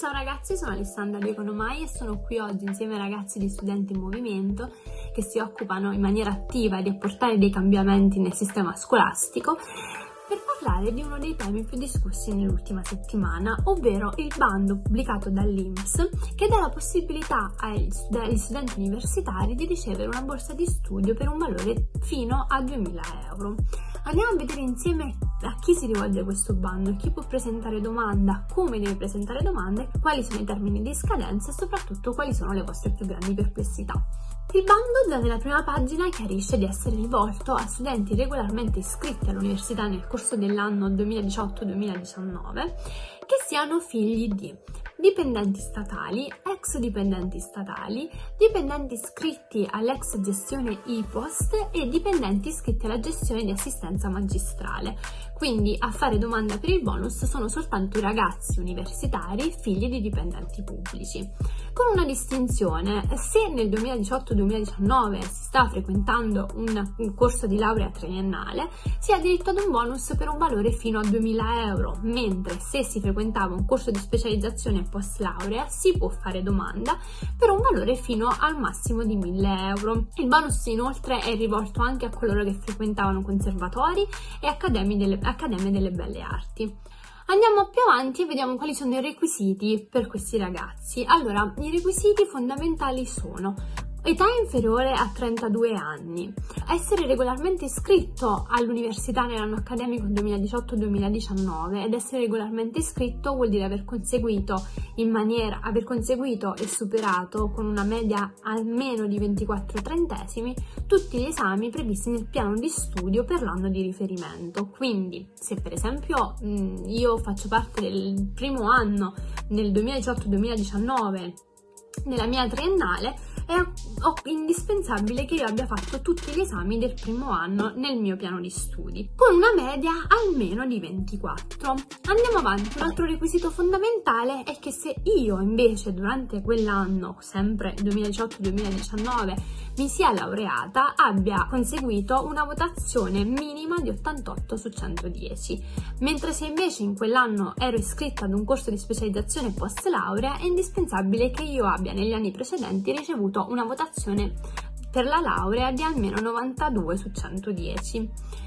Ciao ragazzi, sono Alessandra di Economai e sono qui oggi insieme ai ragazzi di Studenti in Movimento che si occupano in maniera attiva di apportare dei cambiamenti nel sistema scolastico parlare di uno dei temi più discussi nell'ultima settimana, ovvero il bando pubblicato dall'INPS che dà la possibilità agli studenti universitari di ricevere una borsa di studio per un valore fino a 2000 euro. Andiamo a vedere insieme a chi si rivolge questo bando, chi può presentare domanda, come deve presentare domande, quali sono i termini di scadenza e soprattutto quali sono le vostre più grandi perplessità. Il bando nella prima pagina chiarisce di essere rivolto a studenti regolarmente iscritti all'università nel corso dell'anno 2018-2019 che siano figli di dipendenti statali, ex dipendenti statali, dipendenti iscritti all'ex gestione IPOST e dipendenti iscritti alla gestione di assistenza magistrale. Quindi a fare domanda per il bonus sono soltanto ragazzi universitari figli di dipendenti pubblici. Con una distinzione, se nel 2018-2019 si sta frequentando un, un corso di laurea triennale, si ha diritto ad un bonus per un valore fino a 2000 euro, mentre se si frequentava un corso di specializzazione post laurea si può fare domanda per un valore fino al massimo di 1000 euro. Il bonus inoltre è rivolto anche a coloro che frequentavano conservatori e accademie delle, accademie delle belle arti. Andiamo più avanti e vediamo quali sono i requisiti per questi ragazzi. Allora, i requisiti fondamentali sono Età inferiore a 32 anni. Essere regolarmente iscritto all'università nell'anno accademico 2018-2019 ed essere regolarmente iscritto vuol dire aver conseguito in maniera aver conseguito e superato con una media almeno di 24 trentesimi tutti gli esami previsti nel piano di studio per l'anno di riferimento. Quindi, se per esempio io faccio parte del primo anno nel 2018-2019 nella mia triennale è indispensabile che io abbia fatto tutti gli esami del primo anno nel mio piano di studi, con una media almeno di 24. Andiamo avanti, un altro requisito fondamentale è che se io invece durante quell'anno, sempre 2018-2019, mi sia laureata abbia conseguito una votazione minima di 88 su 110, mentre se invece in quell'anno ero iscritta ad un corso di specializzazione post laurea è indispensabile che io abbia negli anni precedenti ricevuto una votazione per la laurea di almeno 92 su 110.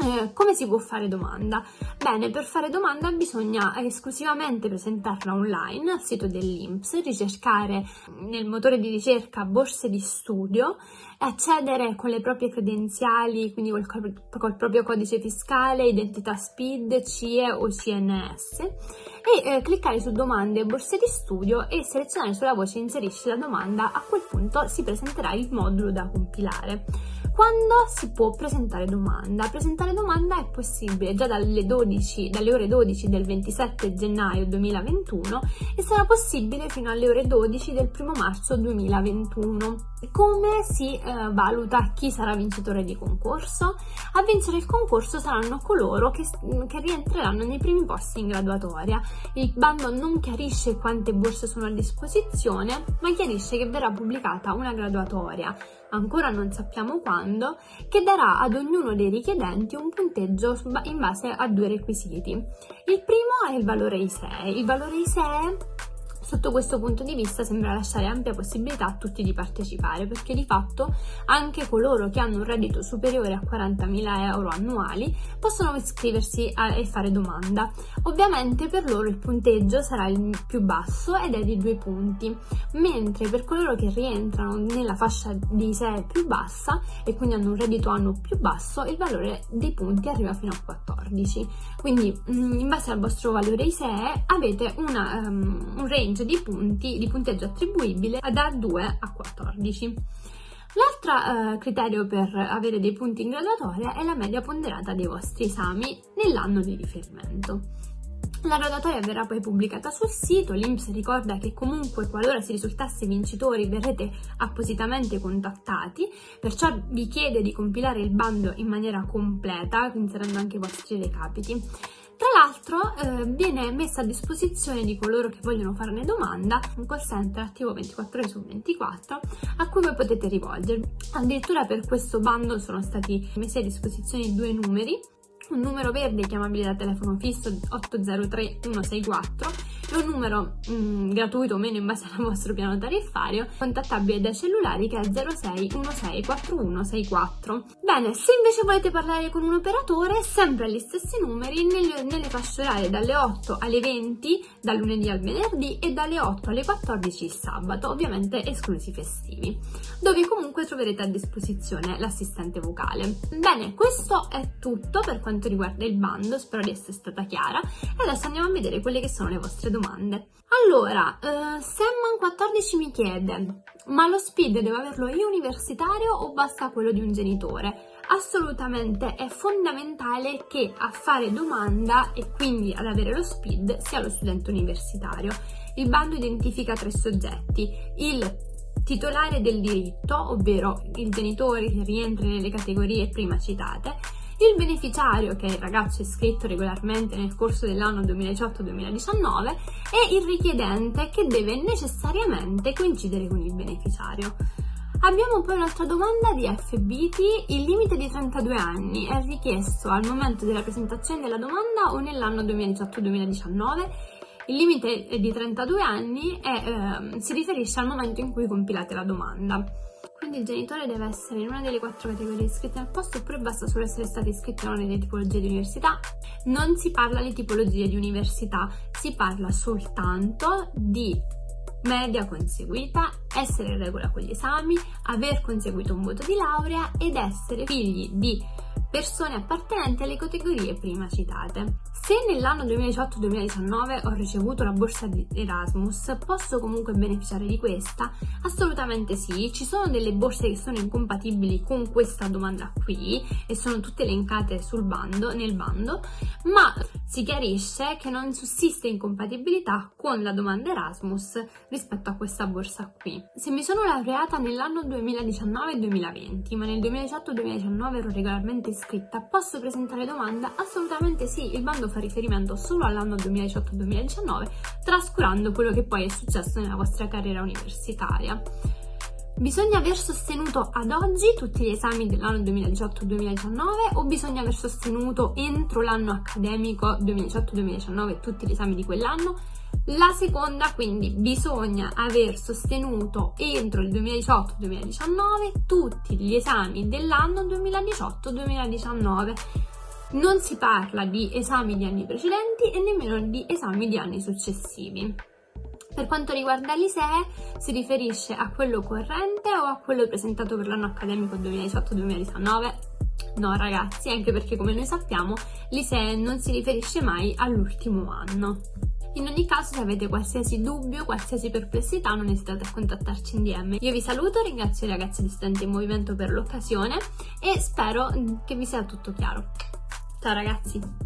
Eh, come si può fare domanda? Bene, per fare domanda bisogna esclusivamente presentarla online al sito dell'INPS, ricercare nel motore di ricerca borse di studio, accedere con le proprie credenziali, quindi col, col proprio codice fiscale, identità SPID, CIE o CNS e eh, cliccare su domande e borse di studio e selezionare sulla voce inserisci la domanda, a quel punto si presenterà il modulo da compilare. Quando si può presentare domanda? Presentare domanda è possibile già dalle, 12, dalle ore 12 del 27 gennaio 2021 e sarà possibile fino alle ore 12 del 1 marzo 2021. Come si eh, valuta chi sarà vincitore di concorso? A vincere il concorso saranno coloro che, che rientreranno nei primi posti in graduatoria. Il bando non chiarisce quante borse sono a disposizione, ma chiarisce che verrà pubblicata una graduatoria ancora non sappiamo quando, che darà ad ognuno dei richiedenti un punteggio in base a due requisiti. Il primo è il valore ISEE. Il valore ISEE Sotto questo punto di vista sembra lasciare ampia possibilità a tutti di partecipare perché di fatto anche coloro che hanno un reddito superiore a 40.000 euro annuali possono iscriversi a, e fare domanda. Ovviamente per loro il punteggio sarà il più basso ed è di due punti, mentre per coloro che rientrano nella fascia di 6 più bassa e quindi hanno un reddito annuo più basso il valore dei punti arriva fino a 14. Quindi mm, in base al vostro valore ISEE avete una, um, un range range di punti di punteggio attribuibile da 2 a 14. L'altro eh, criterio per avere dei punti in graduatoria è la media ponderata dei vostri esami nell'anno di riferimento. La graduatoria verrà poi pubblicata sul sito, l'Inps ricorda che comunque qualora si risultasse vincitori verrete appositamente contattati, perciò vi chiede di compilare il bando in maniera completa, inserendo anche i vostri recapiti. Tra l'altro eh, viene messa a disposizione di coloro che vogliono farne domanda un call center attivo 24 ore su 24 a cui voi potete rivolgervi. Addirittura per questo bando sono stati messi a disposizione due numeri un numero verde chiamabile da telefono fisso 803 164 è un numero mh, mm, gratuito o meno in base al vostro piano tariffario, contattabile dai cellulari che è 06164164. Bene, se invece volete parlare con un operatore, sempre agli stessi numeri, nelle, nelle fasce orarie dalle 8 alle 20, dal lunedì al venerdì e dalle 8 alle 14 il sabato, ovviamente esclusi festivi, dove comunque troverete a disposizione l'assistente vocale. Bene, questo è tutto per quanto riguarda il bando, spero di essere stata chiara e adesso andiamo a vedere quelle che sono le vostre domande. Allora, uh, Semman14 mi chiede, ma lo SPID devo averlo io universitario o basta quello di un genitore? Assolutamente è fondamentale che a fare domanda e quindi ad avere lo SPID sia lo studente universitario. Il bando identifica tre soggetti, il titolare del diritto, ovvero il genitore che rientra nelle categorie prima citate, il beneficiario, che è il ragazzo iscritto regolarmente nel corso dell'anno 2018-2019, e il richiedente, che deve necessariamente coincidere con il beneficiario. Abbiamo poi un'altra domanda di FBT, il limite di 32 anni è richiesto al momento della presentazione della domanda o nell'anno 2018-2019? Il limite di 32 anni è, eh, si riferisce al momento in cui compilate la domanda. Quindi il genitore deve essere in una delle quattro categorie iscritte al posto oppure basta solo essere stati iscritti in una delle tipologie di università. Non si parla di tipologie di università, si parla soltanto di media conseguita, essere in regola con gli esami, aver conseguito un voto di laurea ed essere figli di persone appartenenti alle categorie prima citate. Se nell'anno 2018-2019 ho ricevuto la borsa di Erasmus, posso comunque beneficiare di questa? Assolutamente sì, ci sono delle borse che sono incompatibili con questa domanda qui e sono tutte elencate sul bando, nel bando, ma si chiarisce che non sussiste incompatibilità con la domanda Erasmus rispetto a questa borsa qui. Se mi sono laureata nell'anno 2019-2020, ma nel 2018-2019 ero regolarmente iscritta iscritta, posso presentare domanda? Assolutamente sì, il bando fa riferimento solo all'anno 2018-2019, trascurando quello che poi è successo nella vostra carriera universitaria. Bisogna aver sostenuto ad oggi tutti gli esami dell'anno 2018-2019 o bisogna aver sostenuto entro l'anno accademico 2018-2019 tutti gli esami di quell'anno? La seconda, quindi, bisogna aver sostenuto entro il 2018-2019 tutti gli esami dell'anno 2018-2019. Non si parla di esami di anni precedenti e nemmeno di esami di anni successivi. Per quanto riguarda l'ISEE, si riferisce a quello corrente o a quello presentato per l'anno accademico 2018-2019? No ragazzi, anche perché come noi sappiamo l'ISEE non si riferisce mai all'ultimo anno. In ogni caso, se avete qualsiasi dubbio, qualsiasi perplessità, non esitate a contattarci in DM. Io vi saluto, ringrazio i ragazzi di Studenti in Movimento per l'occasione e spero che vi sia tutto chiaro. Ciao ragazzi!